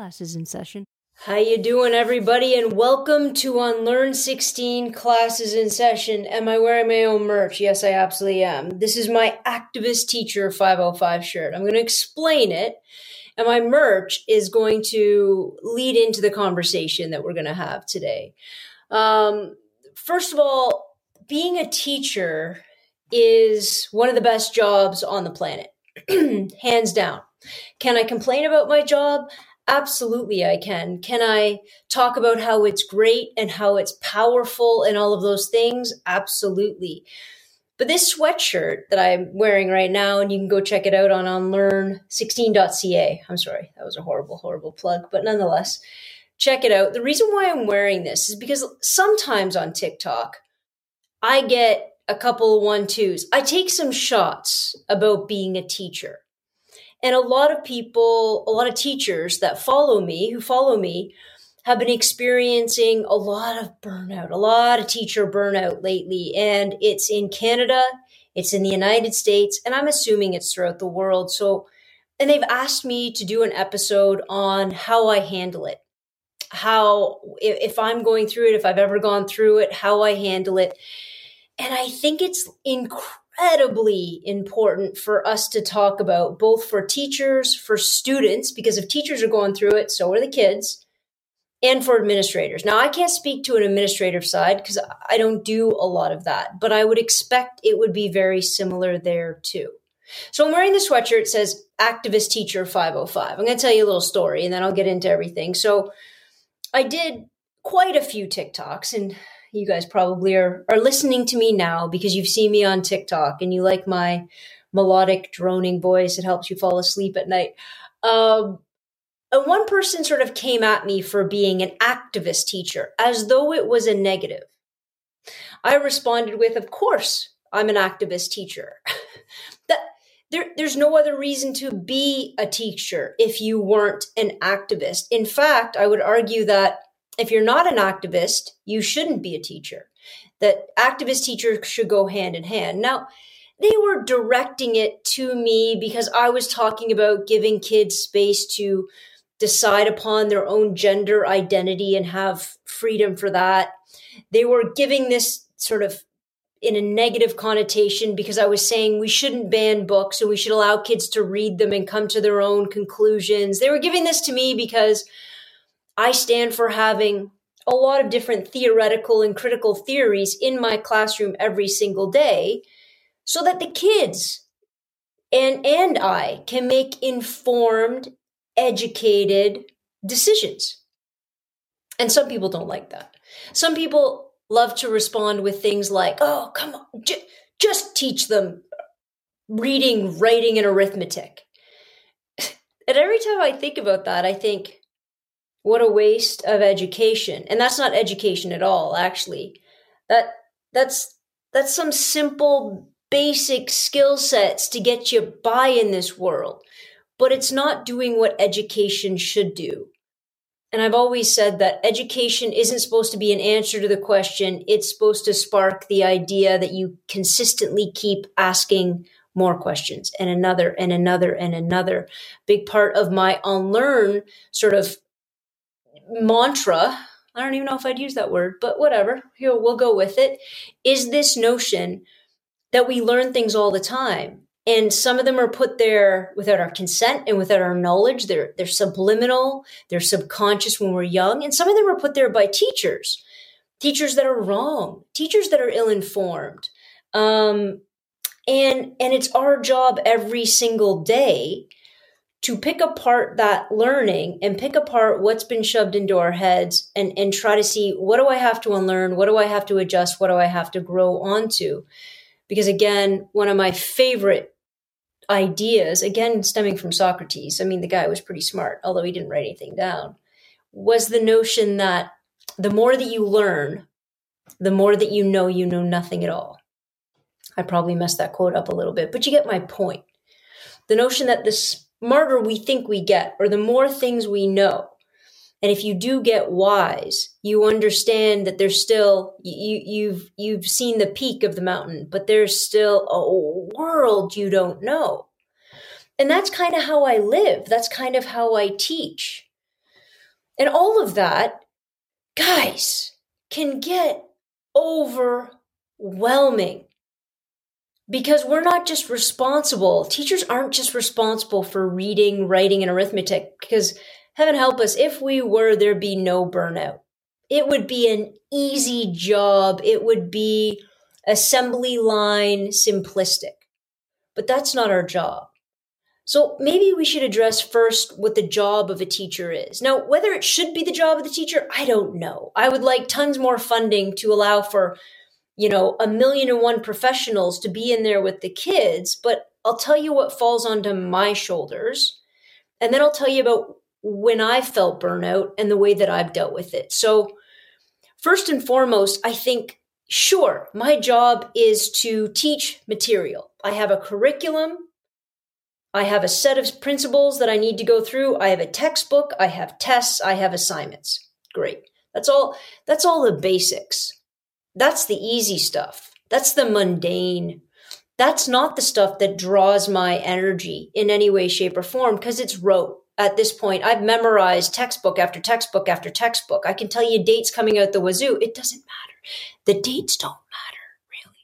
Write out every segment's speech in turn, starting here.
Classes in session. How you doing everybody and welcome to Unlearn 16 classes in session. Am I wearing my own merch? Yes, I absolutely am. This is my activist teacher 505 shirt. I'm going to explain it and my merch is going to lead into the conversation that we're going to have today. Um, first of all, being a teacher is one of the best jobs on the planet, hands down. Can I complain about my job? Absolutely, I can. Can I talk about how it's great and how it's powerful and all of those things? Absolutely. But this sweatshirt that I'm wearing right now, and you can go check it out on unlearn16.ca. I'm sorry, that was a horrible, horrible plug, but nonetheless, check it out. The reason why I'm wearing this is because sometimes on TikTok, I get a couple of one twos. I take some shots about being a teacher. And a lot of people, a lot of teachers that follow me, who follow me, have been experiencing a lot of burnout, a lot of teacher burnout lately. And it's in Canada, it's in the United States, and I'm assuming it's throughout the world. So, and they've asked me to do an episode on how I handle it, how, if I'm going through it, if I've ever gone through it, how I handle it. And I think it's incredible incredibly important for us to talk about, both for teachers, for students, because if teachers are going through it, so are the kids, and for administrators. Now, I can't speak to an administrative side because I don't do a lot of that, but I would expect it would be very similar there too. So I'm wearing the sweatshirt. It says Activist Teacher 505. I'm going to tell you a little story and then I'll get into everything. So I did quite a few TikToks and you guys probably are, are listening to me now because you've seen me on TikTok and you like my melodic droning voice. It helps you fall asleep at night. Um, and one person sort of came at me for being an activist teacher as though it was a negative. I responded with, Of course, I'm an activist teacher. that there, there's no other reason to be a teacher if you weren't an activist. In fact, I would argue that if you're not an activist, you shouldn't be a teacher. That activist teachers should go hand in hand. Now, they were directing it to me because I was talking about giving kids space to decide upon their own gender identity and have freedom for that. They were giving this sort of in a negative connotation because I was saying we shouldn't ban books and we should allow kids to read them and come to their own conclusions. They were giving this to me because I stand for having a lot of different theoretical and critical theories in my classroom every single day so that the kids and and I can make informed educated decisions. And some people don't like that. Some people love to respond with things like, "Oh, come on, j- just teach them reading, writing and arithmetic." and every time I think about that, I think what a waste of education. And that's not education at all, actually. That that's that's some simple basic skill sets to get you by in this world. But it's not doing what education should do. And I've always said that education isn't supposed to be an answer to the question. It's supposed to spark the idea that you consistently keep asking more questions and another and another and another. Big part of my unlearn sort of mantra I don't even know if I'd use that word, but whatever. Here, we'll go with it. Is this notion that we learn things all the time. And some of them are put there without our consent and without our knowledge. They're, they're subliminal. They're subconscious when we're young. And some of them are put there by teachers, teachers that are wrong, teachers that are ill informed. Um, and, and it's our job every single day to pick apart that learning and pick apart what's been shoved into our heads and, and try to see what do I have to unlearn? What do I have to adjust? What do I have to grow onto? Because again, one of my favorite ideas, again, stemming from Socrates, I mean, the guy was pretty smart, although he didn't write anything down, was the notion that the more that you learn, the more that you know you know nothing at all. I probably messed that quote up a little bit, but you get my point. The notion that this smarter we think we get, or the more things we know. And if you do get wise, you understand that there's still you you've you've seen the peak of the mountain, but there's still a world you don't know. And that's kind of how I live. That's kind of how I teach. And all of that, guys, can get overwhelming because we're not just responsible. Teachers aren't just responsible for reading, writing, and arithmetic because heaven help us, if we were, there'd be no burnout. It would be an easy job. It would be assembly line simplistic. But that's not our job. So maybe we should address first what the job of a teacher is. Now, whether it should be the job of the teacher, I don't know. I would like tons more funding to allow for, you know, a million and one professionals to be in there with the kids, but I'll tell you what falls onto my shoulders. And then I'll tell you about when I felt burnout and the way that I've dealt with it. So, first and foremost, I think, sure, my job is to teach material. I have a curriculum, I have a set of principles that I need to go through. I have a textbook, I have tests, I have assignments. Great. That's all that's all the basics. That's the easy stuff. That's the mundane. That's not the stuff that draws my energy in any way shape or form because it's rote at this point. I've memorized textbook after textbook after textbook. I can tell you dates coming out the wazoo. It doesn't matter. The dates don't matter, really.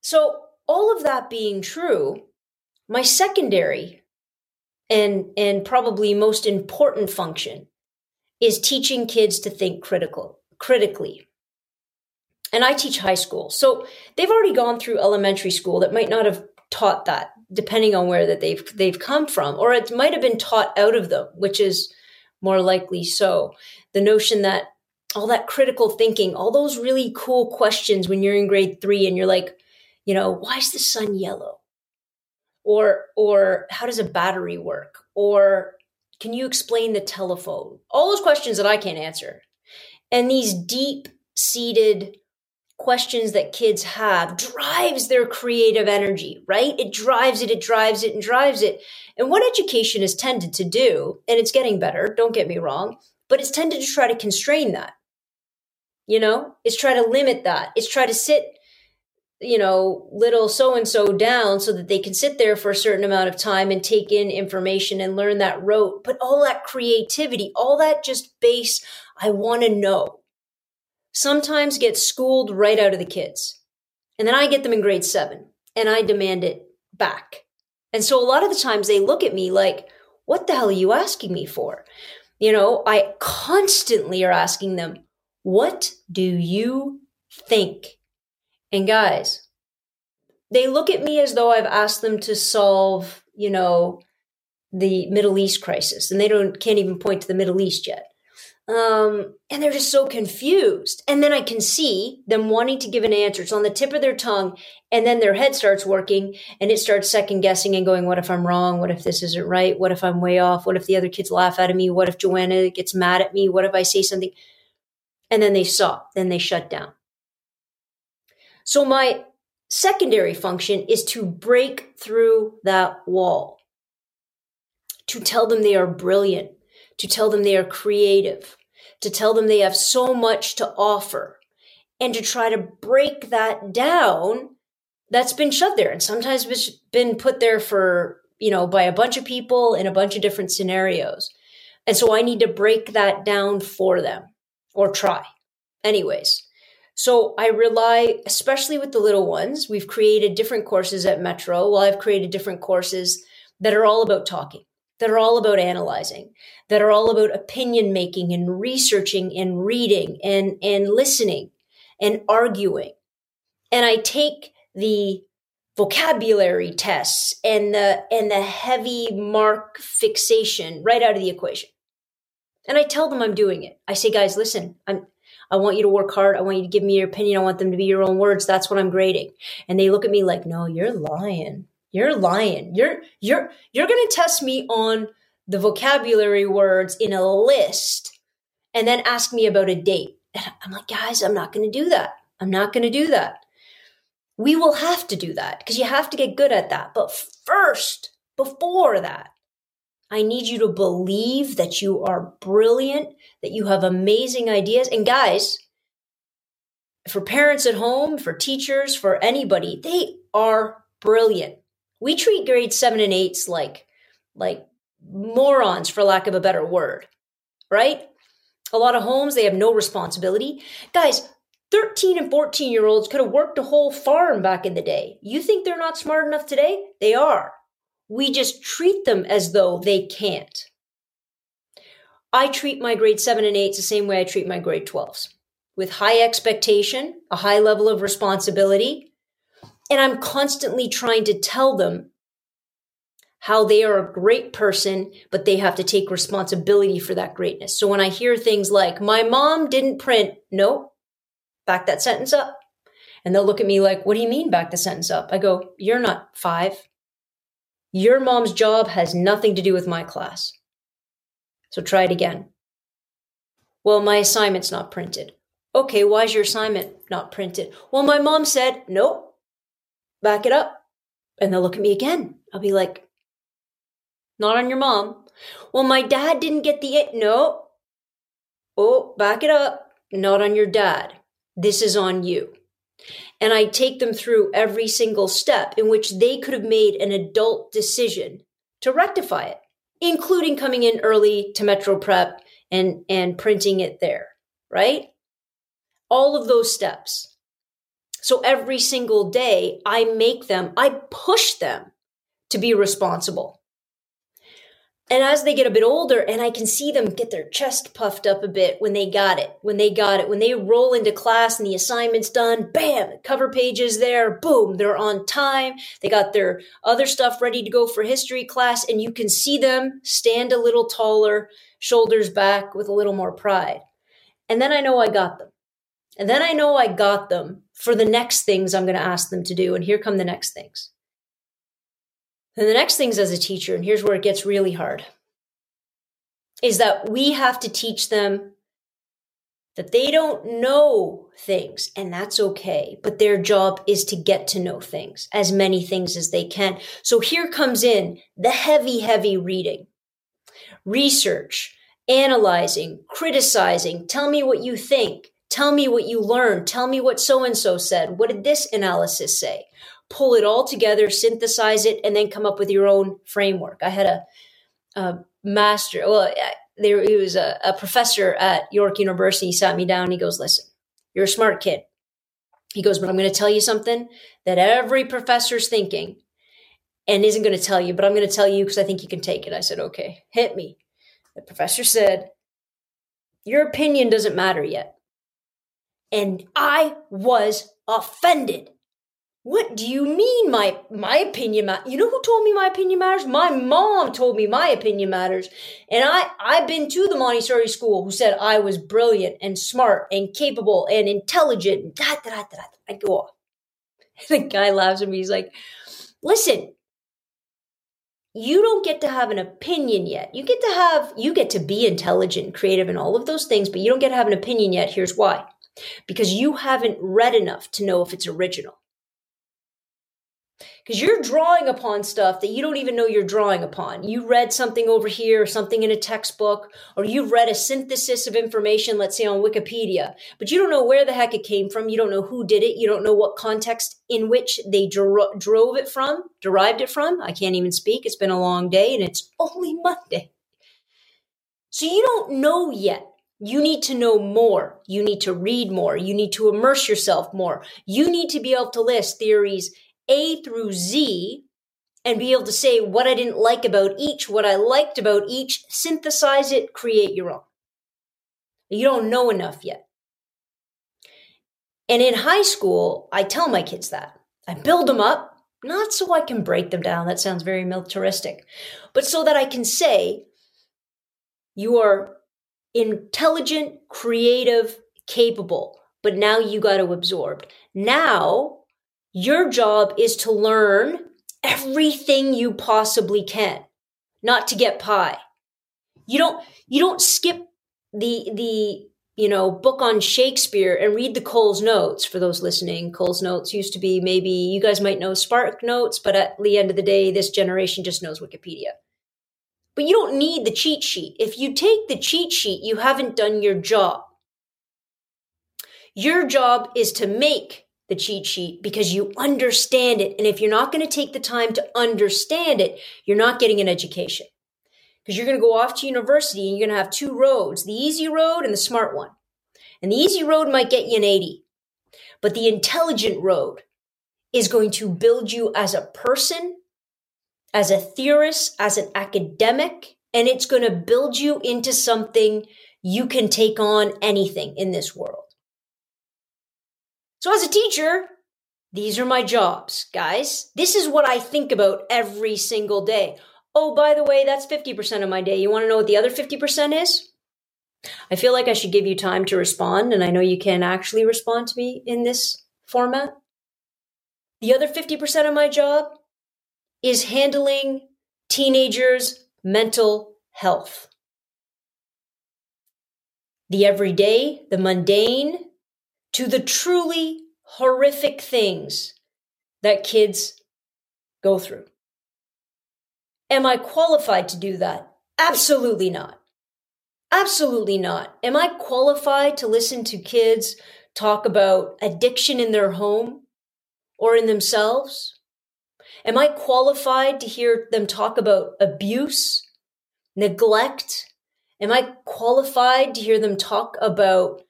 So, all of that being true, my secondary and and probably most important function is teaching kids to think critical critically. And I teach high school. So they've already gone through elementary school that might not have taught that depending on where that they've they've come from or it might have been taught out of them which is more likely so. The notion that all that critical thinking all those really cool questions when you're in grade 3 and you're like you know why is the sun yellow? Or or how does a battery work? Or can you explain the telephone? All those questions that I can't answer. And these deep seated questions that kids have drives their creative energy, right? It drives it, it drives it, and drives it. And what education has tended to do, and it's getting better, don't get me wrong, but it's tended to try to constrain that. You know, it's try to limit that. It's try to sit, you know, little so and so down so that they can sit there for a certain amount of time and take in information and learn that rote. But all that creativity, all that just base, I want to know sometimes get schooled right out of the kids. And then I get them in grade seven and I demand it back. And so a lot of the times they look at me like, what the hell are you asking me for? You know, I constantly are asking them, what do you think? And guys, they look at me as though I've asked them to solve, you know, the Middle East crisis and they don't can't even point to the Middle East yet. Um, and they're just so confused. And then I can see them wanting to give an answer. It's on the tip of their tongue. And then their head starts working and it starts second guessing and going, what if I'm wrong? What if this isn't right? What if I'm way off? What if the other kids laugh at me? What if Joanna gets mad at me? What if I say something? And then they stop. Then they shut down. So my secondary function is to break through that wall, to tell them they are brilliant, to tell them they are creative, to tell them they have so much to offer, and to try to break that down that's been shoved there and sometimes it's been put there for, you know, by a bunch of people in a bunch of different scenarios. And so I need to break that down for them or try. Anyways, so I rely, especially with the little ones, we've created different courses at Metro. Well, I've created different courses that are all about talking that are all about analyzing, that are all about opinion making and researching and reading and, and listening and arguing. And I take the vocabulary tests and the and the heavy mark fixation right out of the equation. And I tell them I'm doing it. I say, guys, listen, I'm I want you to work hard. I want you to give me your opinion. I want them to be your own words. That's what I'm grading. And they look at me like, no, you're lying. You're lying. You're you're you're going to test me on the vocabulary words in a list and then ask me about a date. And I'm like, guys, I'm not going to do that. I'm not going to do that. We will have to do that because you have to get good at that. But first, before that, I need you to believe that you are brilliant, that you have amazing ideas. And guys, for parents at home, for teachers, for anybody, they are brilliant we treat grade seven and eights like like morons for lack of a better word right? A lot of homes, they have no responsibility. Guys, 13 and 14 year olds could have worked a whole farm back in the day. You think they're not smart enough today? They are. We just treat them as though they can't. I treat my grade 7 and 8s the same way I treat my grade 12s with high expectation, a high level of responsibility, and I'm constantly trying to tell them how they are a great person, but they have to take responsibility for that greatness. So when I hear things like, my mom didn't print, no, back that sentence up. And they'll look at me like, what do you mean back the sentence up? I go, you're not five. Your mom's job has nothing to do with my class. So try it again. Well, my assignment's not printed. Okay, why is your assignment not printed? Well, my mom said, nope, back it up. And they'll look at me again. I'll be like, not on your mom. Well, my dad didn't get the it. No. Oh, back it up. Not on your dad. This is on you. And I take them through every single step in which they could have made an adult decision to rectify it, including coming in early to Metro Prep and, and printing it there, right? All of those steps. So every single day, I make them, I push them to be responsible. And as they get a bit older, and I can see them get their chest puffed up a bit when they got it, when they got it, when they roll into class and the assignment's done, bam, cover pages there, boom, they're on time. They got their other stuff ready to go for history class, and you can see them stand a little taller, shoulders back with a little more pride. And then I know I got them. And then I know I got them for the next things I'm going to ask them to do. And here come the next things. And the next things as a teacher, and here's where it gets really hard, is that we have to teach them that they don't know things, and that's okay. But their job is to get to know things, as many things as they can. So here comes in the heavy, heavy reading, research, analyzing, criticizing. Tell me what you think. Tell me what you learned. Tell me what so and so said. What did this analysis say? pull it all together, synthesize it, and then come up with your own framework. I had a, a master, well, there he was a, a professor at York University. He sat me down he goes, Listen, you're a smart kid. He goes, But I'm going to tell you something that every professor's thinking and isn't going to tell you, but I'm going to tell you because I think you can take it. I said, Okay, hit me. The professor said, Your opinion doesn't matter yet. And I was offended. What do you mean my my opinion matters? You know who told me my opinion matters? My mom told me my opinion matters. And I I've been to the Montessori school who said I was brilliant and smart and capable and intelligent. And da, da, da, da, I go off. the guy laughs at me. He's like, "Listen, you don't get to have an opinion yet. You get to have you get to be intelligent, creative and all of those things, but you don't get to have an opinion yet. Here's why. Because you haven't read enough to know if it's original because you're drawing upon stuff that you don't even know you're drawing upon. You read something over here, or something in a textbook, or you've read a synthesis of information, let's say on Wikipedia, but you don't know where the heck it came from. You don't know who did it. You don't know what context in which they dro- drove it from, derived it from. I can't even speak. It's been a long day and it's only Monday. So you don't know yet. You need to know more. You need to read more. You need to immerse yourself more. You need to be able to list theories a through Z and be able to say what I didn't like about each, what I liked about each, synthesize it, create your own. You don't know enough yet. And in high school, I tell my kids that. I build them up, not so I can break them down. That sounds very militaristic, but so that I can say, you are intelligent, creative, capable, but now you got to absorb. Now your job is to learn everything you possibly can, not to get pie. You don't, you don't skip the, the, you know, book on Shakespeare and read the Coles Notes for those listening. Coles Notes used to be maybe you guys might know Spark Notes, but at the end of the day, this generation just knows Wikipedia. But you don't need the cheat sheet. If you take the cheat sheet, you haven't done your job. Your job is to make the cheat sheet because you understand it. And if you're not going to take the time to understand it, you're not getting an education. because you're going to go off to university and you're going to have two roads the easy road and the smart one. And the easy road might get you an 80, but the intelligent road is going to build you as a person, as a theorist, as an academic, and it's going to build you into something you can take on anything in this world. So, as a teacher, these are my jobs, guys. This is what I think about every single day. Oh, by the way, that's 50% of my day. You want to know what the other 50% is? I feel like I should give you time to respond, and I know you can actually respond to me in this format. The other 50% of my job is handling teenagers' mental health. The everyday, the mundane, to the truly horrific things that kids go through. Am I qualified to do that? Absolutely not. Absolutely not. Am I qualified to listen to kids talk about addiction in their home or in themselves? Am I qualified to hear them talk about abuse, neglect? Am I qualified to hear them talk about,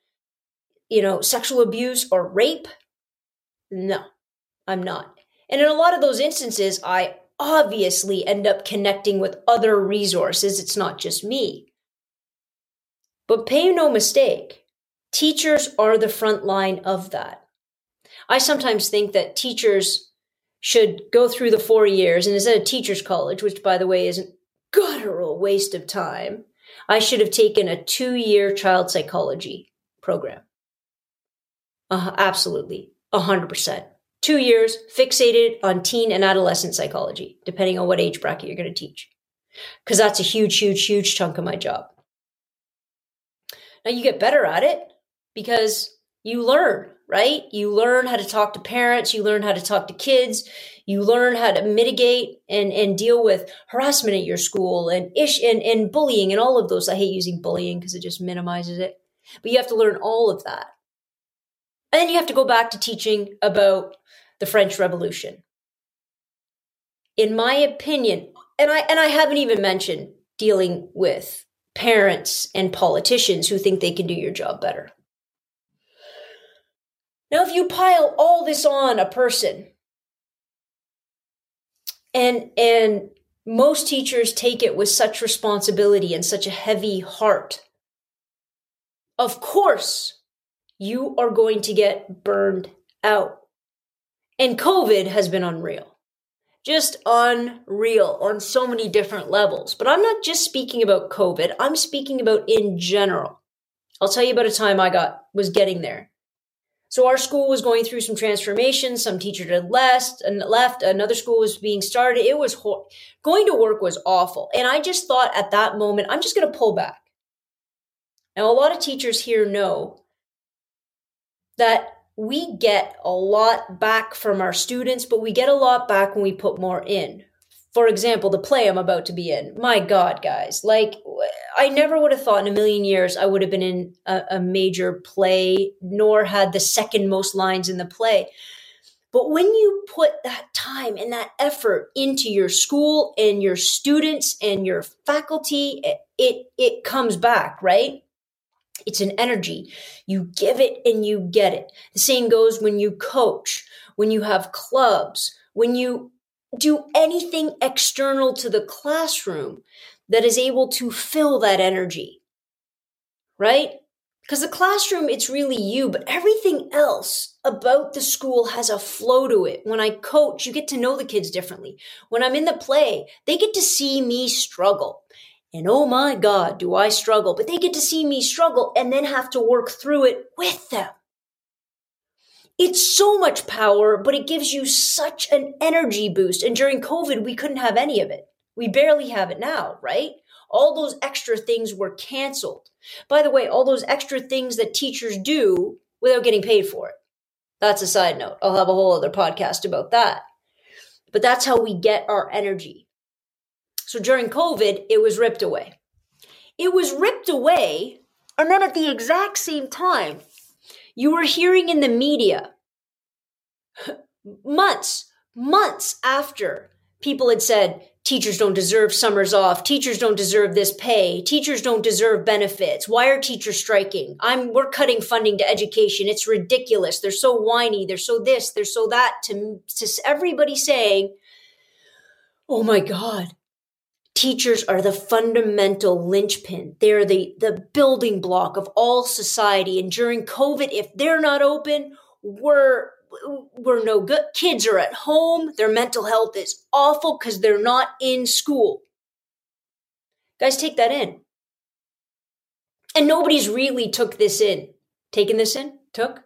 you know, sexual abuse or rape? No, I'm not. And in a lot of those instances, I obviously end up connecting with other resources. It's not just me. But pay no mistake, teachers are the front line of that. I sometimes think that teachers should go through the four years, and instead of teachers' college, which by the way is a guttural waste of time, I should have taken a two year child psychology program. Uh, absolutely, 100%. Two years fixated on teen and adolescent psychology, depending on what age bracket you're going to teach. Because that's a huge, huge, huge chunk of my job. Now you get better at it because you learn, right? You learn how to talk to parents, you learn how to talk to kids, you learn how to mitigate and, and deal with harassment at your school and ish and, and bullying and all of those. I hate using bullying because it just minimizes it. But you have to learn all of that. And then you have to go back to teaching about the French Revolution. In my opinion, and I and I haven't even mentioned dealing with parents and politicians who think they can do your job better. Now, if you pile all this on a person, and and most teachers take it with such responsibility and such a heavy heart, of course, you are going to get burned out. And COVID has been unreal just unreal on so many different levels. But I'm not just speaking about COVID, I'm speaking about in general. I'll tell you about a time I got was getting there. So our school was going through some transformation. Some teachers had left and left. Another school was being started. It was ho- going to work was awful. And I just thought at that moment, I'm just going to pull back. Now, a lot of teachers here know that we get a lot back from our students, but we get a lot back when we put more in. For example, the play I'm about to be in. My God, guys, like I never would have thought in a million years I would have been in a, a major play, nor had the second most lines in the play. But when you put that time and that effort into your school and your students and your faculty, it, it, it comes back, right? It's an energy. You give it and you get it. The same goes when you coach, when you have clubs, when you do anything external to the classroom that is able to fill that energy. Right? Because the classroom, it's really you, but everything else about the school has a flow to it. When I coach, you get to know the kids differently. When I'm in the play, they get to see me struggle. And oh my God, do I struggle. But they get to see me struggle and then have to work through it with them. It's so much power, but it gives you such an energy boost. And during COVID, we couldn't have any of it. We barely have it now, right? All those extra things were canceled. By the way, all those extra things that teachers do without getting paid for it. That's a side note. I'll have a whole other podcast about that. But that's how we get our energy. So during COVID, it was ripped away. It was ripped away, and then at the exact same time, you were hearing in the media. Months, months after people had said teachers don't deserve summers off. Teachers don't deserve this pay. Teachers don't deserve benefits. Why are teachers striking? I'm we're cutting funding to education. It's ridiculous. They're so whiny. They're so this. They're so that. To, to everybody saying oh my god teachers are the fundamental linchpin they're the the building block of all society and during covid if they're not open we're we're no good. Kids are at home. Their mental health is awful because they're not in school. Guys, take that in. And nobody's really took this in. Taken this in? Took?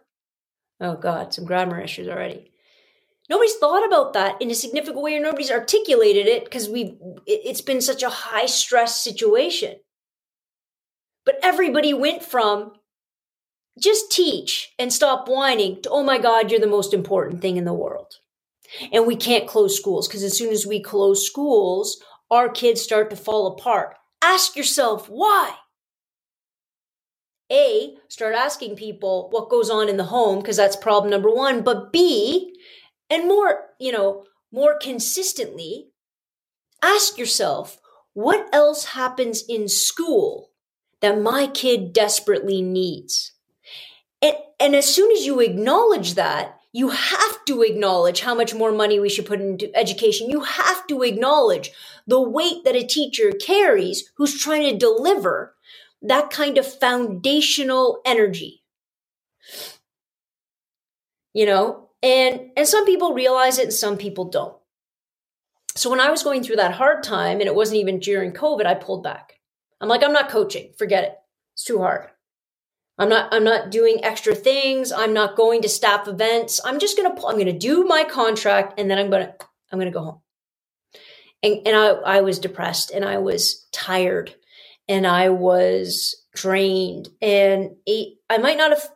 Oh, God, some grammar issues already. Nobody's thought about that in a significant way, or nobody's articulated it because we it's been such a high stress situation. But everybody went from just teach and stop whining to, oh my God, you're the most important thing in the world. And we can't close schools because as soon as we close schools, our kids start to fall apart. Ask yourself why. A, start asking people what goes on in the home because that's problem number one. But B, and more, you know, more consistently, ask yourself what else happens in school that my kid desperately needs? And, and as soon as you acknowledge that, you have to acknowledge how much more money we should put into education. You have to acknowledge the weight that a teacher carries who's trying to deliver that kind of foundational energy. You know, and and some people realize it and some people don't. So when I was going through that hard time and it wasn't even during COVID, I pulled back. I'm like I'm not coaching. Forget it. It's too hard. I'm not I'm not doing extra things. I'm not going to staff events. I'm just going to I'm going to do my contract and then I'm going to I'm going to go home. And and I I was depressed and I was tired and I was drained and it, I might not have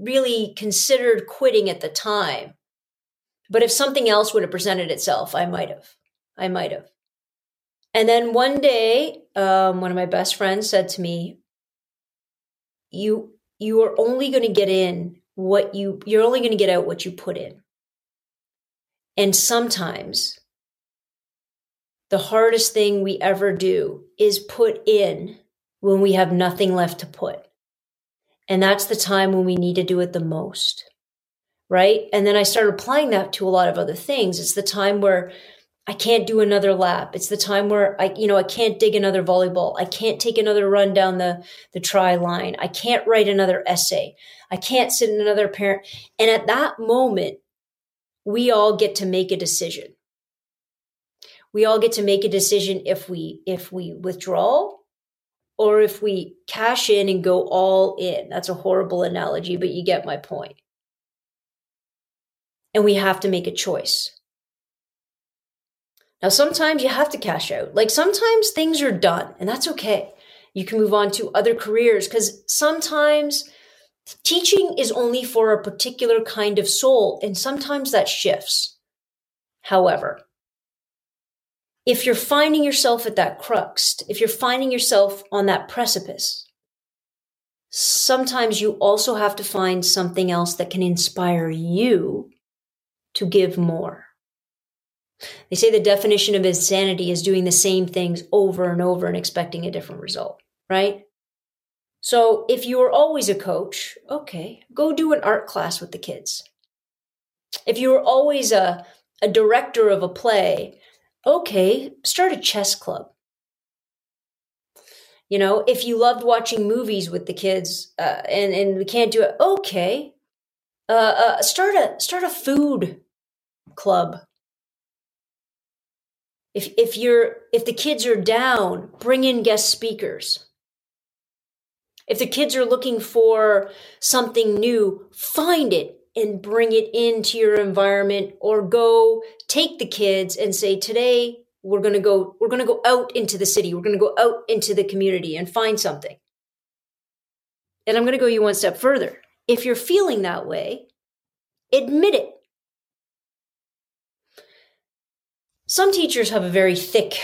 really considered quitting at the time. But if something else would have presented itself, I might have. I might have. And then one day, um, one of my best friends said to me, you you are only going to get in what you you're only going to get out what you put in and sometimes the hardest thing we ever do is put in when we have nothing left to put and that's the time when we need to do it the most right and then i started applying that to a lot of other things it's the time where I can't do another lap. It's the time where I, you know, I can't dig another volleyball. I can't take another run down the, the try line. I can't write another essay. I can't sit in another parent. And at that moment, we all get to make a decision. We all get to make a decision if we, if we withdraw or if we cash in and go all in. That's a horrible analogy, but you get my point. And we have to make a choice now, sometimes you have to cash out. Like sometimes things are done, and that's okay. You can move on to other careers because sometimes teaching is only for a particular kind of soul, and sometimes that shifts. However, if you're finding yourself at that crux, if you're finding yourself on that precipice, sometimes you also have to find something else that can inspire you to give more. They say the definition of insanity is doing the same things over and over and expecting a different result, right? So if you are always a coach, okay, go do an art class with the kids. If you are always a, a director of a play, okay, start a chess club. You know, if you loved watching movies with the kids uh, and and we can't do it, okay, uh, uh, start a start a food club if, if you're, if the kids are down, bring in guest speakers. If the kids are looking for something new, find it and bring it into your environment or go take the kids and say, today we're going to go, we're going to go out into the city. We're going to go out into the community and find something. And I'm going to go you one step further. If you're feeling that way, admit it. Some teachers have a very thick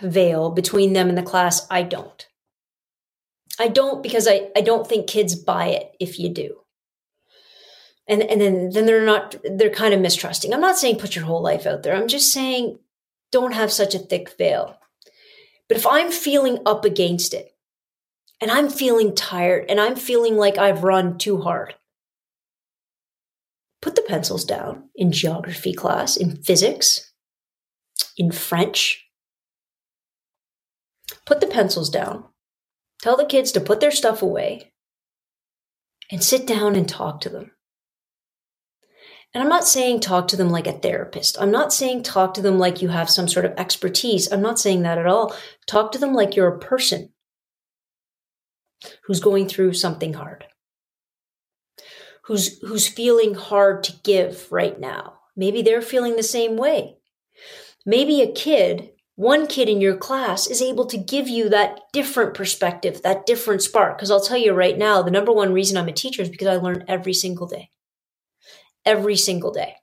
veil between them and the class. I don't. I don't because I, I don't think kids buy it if you do. And and then then they're not they're kind of mistrusting. I'm not saying put your whole life out there. I'm just saying don't have such a thick veil. But if I'm feeling up against it and I'm feeling tired and I'm feeling like I've run too hard, put the pencils down in geography class, in physics, in French. Put the pencils down. Tell the kids to put their stuff away and sit down and talk to them. And I'm not saying talk to them like a therapist. I'm not saying talk to them like you have some sort of expertise. I'm not saying that at all. Talk to them like you're a person who's going through something hard. Who's who's feeling hard to give right now. Maybe they're feeling the same way. Maybe a kid, one kid in your class is able to give you that different perspective, that different spark. Because I'll tell you right now, the number one reason I'm a teacher is because I learn every single day every single day.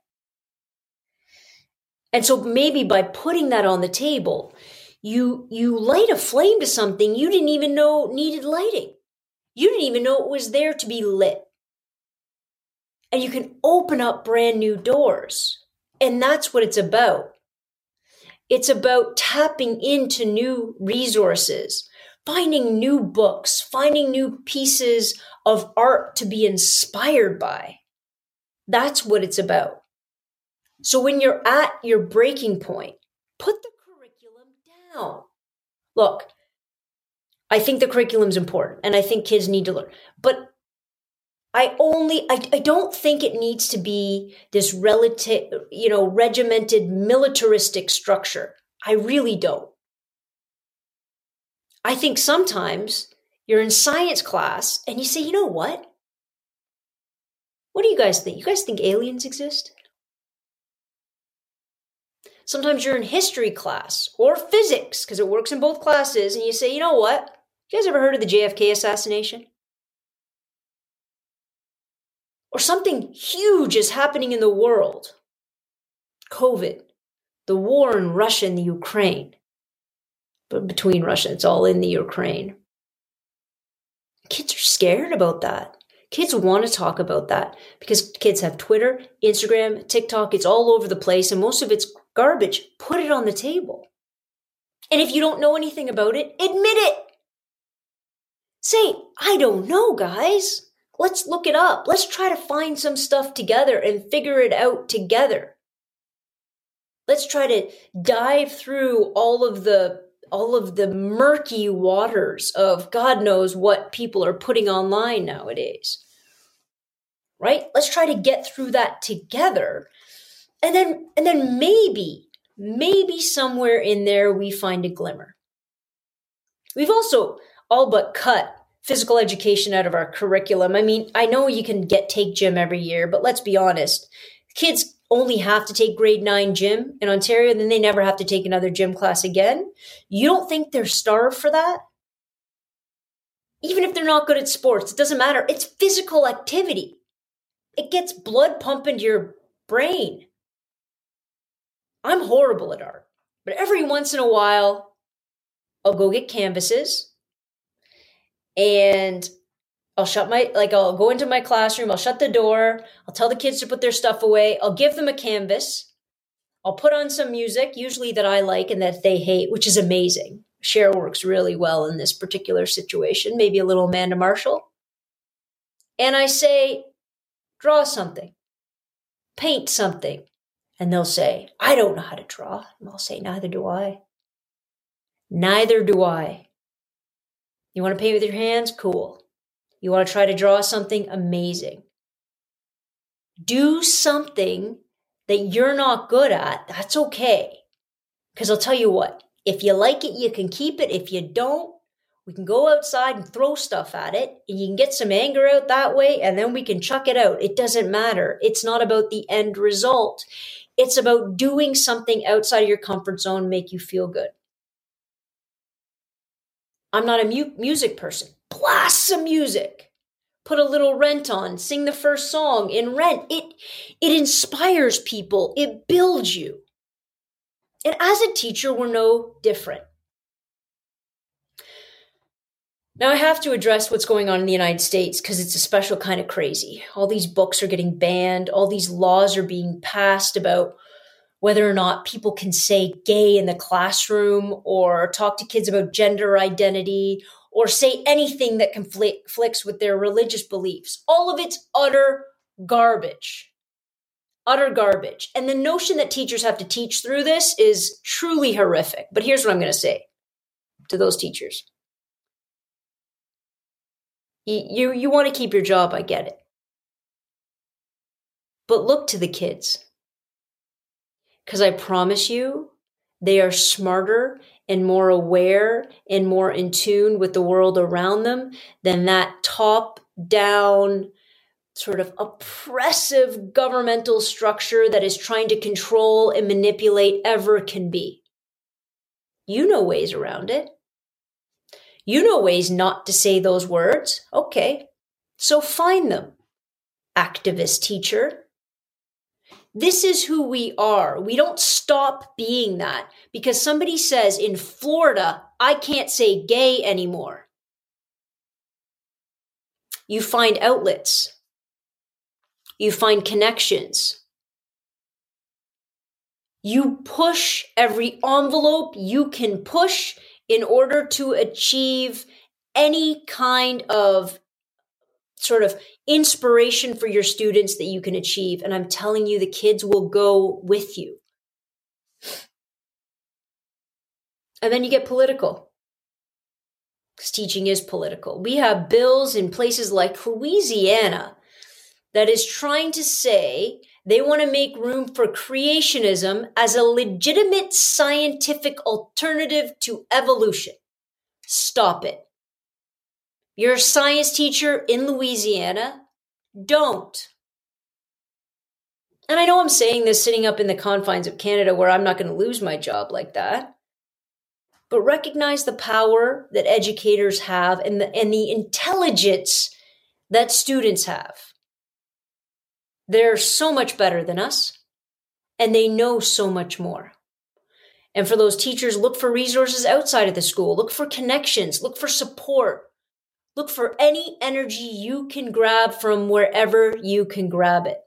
And so maybe by putting that on the table, you you light a flame to something you didn't even know needed lighting. You didn't even know it was there to be lit. And you can open up brand new doors. And that's what it's about. It's about tapping into new resources, finding new books, finding new pieces of art to be inspired by. That's what it's about. So when you're at your breaking point, put the curriculum down. Look, I think the curriculum's important and I think kids need to learn. But I only I, I don't think it needs to be this relative, you know, regimented militaristic structure. I really don't. I think sometimes you're in science class and you say, you know what? What do you guys think? You guys think aliens exist? Sometimes you're in history class or physics because it works in both classes, and you say, you know what? You guys ever heard of the JFK assassination? Or something huge is happening in the world COVID, the war in Russia and the Ukraine. But between Russia, it's all in the Ukraine. Kids are scared about that. Kids want to talk about that because kids have Twitter, Instagram, TikTok, it's all over the place, and most of it's garbage. Put it on the table. And if you don't know anything about it, admit it. Say, I don't know, guys. Let's look it up. Let's try to find some stuff together and figure it out together. Let's try to dive through all of the all of the murky waters of God knows what people are putting online nowadays. Right? Let's try to get through that together. And then and then maybe maybe somewhere in there we find a glimmer. We've also all but cut physical education out of our curriculum. I mean, I know you can get take gym every year, but let's be honest. Kids only have to take grade nine gym in Ontario, then they never have to take another gym class again. You don't think they're starved for that? Even if they're not good at sports, it doesn't matter. It's physical activity. It gets blood pumping to your brain. I'm horrible at art, but every once in a while, I'll go get canvases and I'll shut my, like, I'll go into my classroom, I'll shut the door, I'll tell the kids to put their stuff away, I'll give them a canvas, I'll put on some music, usually that I like and that they hate, which is amazing. Cher works really well in this particular situation, maybe a little Amanda Marshall. And I say, draw something, paint something. And they'll say, I don't know how to draw. And I'll say, neither do I. Neither do I. You want to paint with your hands? Cool. You want to try to draw something amazing. Do something that you're not good at. That's okay. Because I'll tell you what, if you like it, you can keep it. If you don't, we can go outside and throw stuff at it and you can get some anger out that way and then we can chuck it out. It doesn't matter. It's not about the end result. It's about doing something outside of your comfort zone make you feel good. I'm not a mu- music person blast some music. Put a little rent on. Sing the first song in rent. It it inspires people. It builds you. And as a teacher we're no different. Now i have to address what's going on in the united states because it's a special kind of crazy. All these books are getting banned. All these laws are being passed about whether or not people can say gay in the classroom or talk to kids about gender identity or say anything that conflicts with their religious beliefs. All of it's utter garbage. Utter garbage. And the notion that teachers have to teach through this is truly horrific. But here's what I'm going to say to those teachers. You, you, you want to keep your job, I get it. But look to the kids. Because I promise you, they are smarter and more aware and more in tune with the world around them than that top down, sort of oppressive governmental structure that is trying to control and manipulate ever can be. You know ways around it. You know ways not to say those words. Okay. So find them. Activist teacher. This is who we are. We don't stop being that because somebody says in Florida, I can't say gay anymore. You find outlets, you find connections. You push every envelope you can push in order to achieve any kind of sort of inspiration for your students that you can achieve. And I'm telling you, the kids will go with you. And then you get political. Because teaching is political. We have bills in places like Louisiana that is trying to say they want to make room for creationism as a legitimate scientific alternative to evolution. Stop it. You're a science teacher in Louisiana. Don't. And I know I'm saying this sitting up in the confines of Canada where I'm not going to lose my job like that. But recognize the power that educators have and the, and the intelligence that students have. They're so much better than us, and they know so much more. And for those teachers, look for resources outside of the school, look for connections, look for support, Look for any energy you can grab from wherever you can grab it.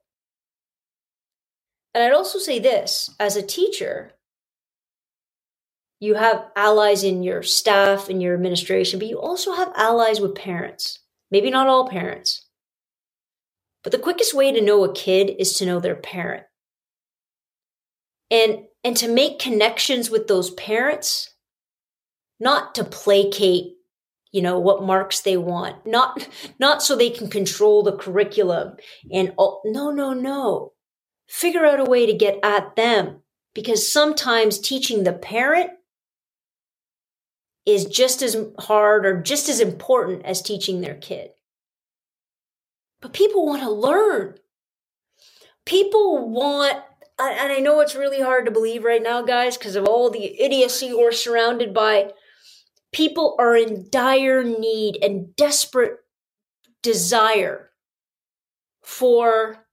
And I'd also say this as a teacher, you have allies in your staff and your administration, but you also have allies with parents. Maybe not all parents. But the quickest way to know a kid is to know their parent. And and to make connections with those parents, not to placate you know what marks they want. Not not so they can control the curriculum and all, no no no. Figure out a way to get at them because sometimes teaching the parent is just as hard or just as important as teaching their kid. But people want to learn. People want and i know it's really hard to believe right now guys because of all the idiocy we're surrounded by people are in dire need and desperate desire for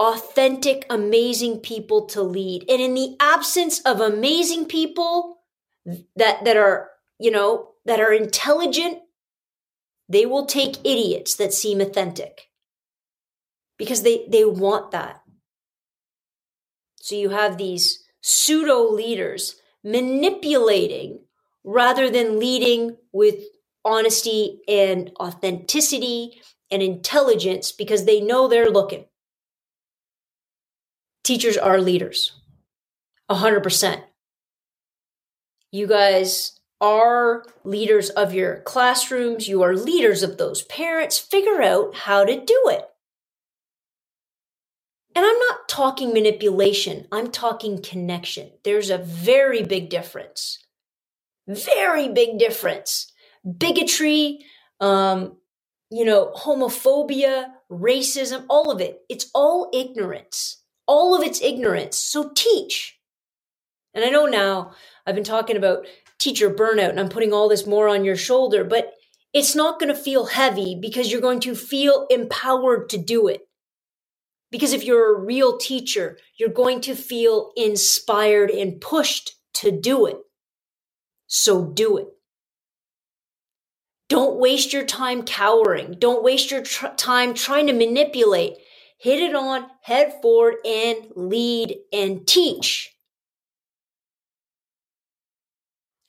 authentic, amazing people to lead. And in the absence of amazing people that, that are, you know, that are intelligent, they will take idiots that seem authentic because they, they want that. So you have these pseudo leaders manipulating rather than leading with honesty and authenticity and intelligence because they know they're looking. Teachers are leaders, 100%. You guys are leaders of your classrooms, you are leaders of those parents. Figure out how to do it. And I'm not talking manipulation, I'm talking connection. There's a very big difference very big difference. Bigotry, um, you know, homophobia, racism, all of it. It's all ignorance. All of it's ignorance. So teach. And I know now I've been talking about teacher burnout and I'm putting all this more on your shoulder, but it's not going to feel heavy because you're going to feel empowered to do it. Because if you're a real teacher, you're going to feel inspired and pushed to do it. So do it. Don't waste your time cowering. Don't waste your tr- time trying to manipulate. Hit it on, head forward, and lead and teach.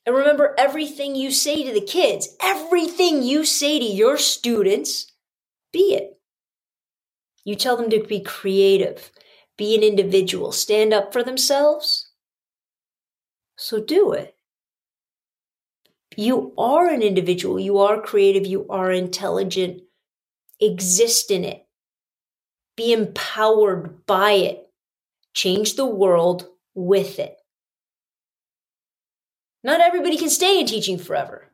And remember everything you say to the kids, everything you say to your students, be it. You tell them to be creative, be an individual, stand up for themselves. So do it. You are an individual, you are creative, you are intelligent. Exist in it. Be empowered by it. Change the world with it. Not everybody can stay in teaching forever.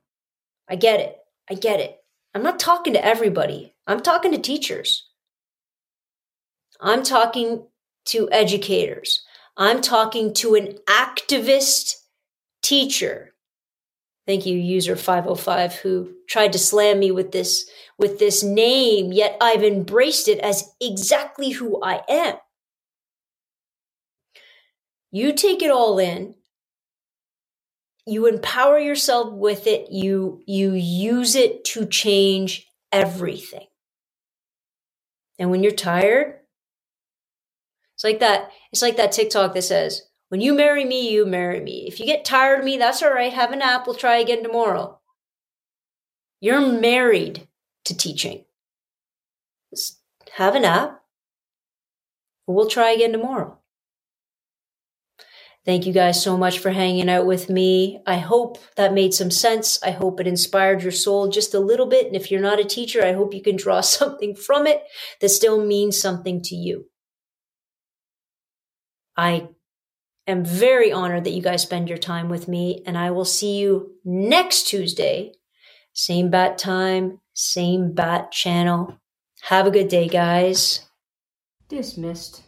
I get it. I get it. I'm not talking to everybody. I'm talking to teachers. I'm talking to educators. I'm talking to an activist teacher. Thank you, user 505, who tried to slam me with this, with this name, yet I've embraced it as exactly who I am. You take it all in. You empower yourself with it. You, you use it to change everything. And when you're tired, it's like that. It's like that TikTok that says, when you marry me, you marry me. If you get tired of me, that's all right. Have a nap. We'll try again tomorrow. You're married to teaching. Just have a nap. We'll try again tomorrow. Thank you guys so much for hanging out with me. I hope that made some sense. I hope it inspired your soul just a little bit. And if you're not a teacher, I hope you can draw something from it that still means something to you. I am very honored that you guys spend your time with me, and I will see you next Tuesday. Same bat time, same bat channel. Have a good day, guys. Dismissed.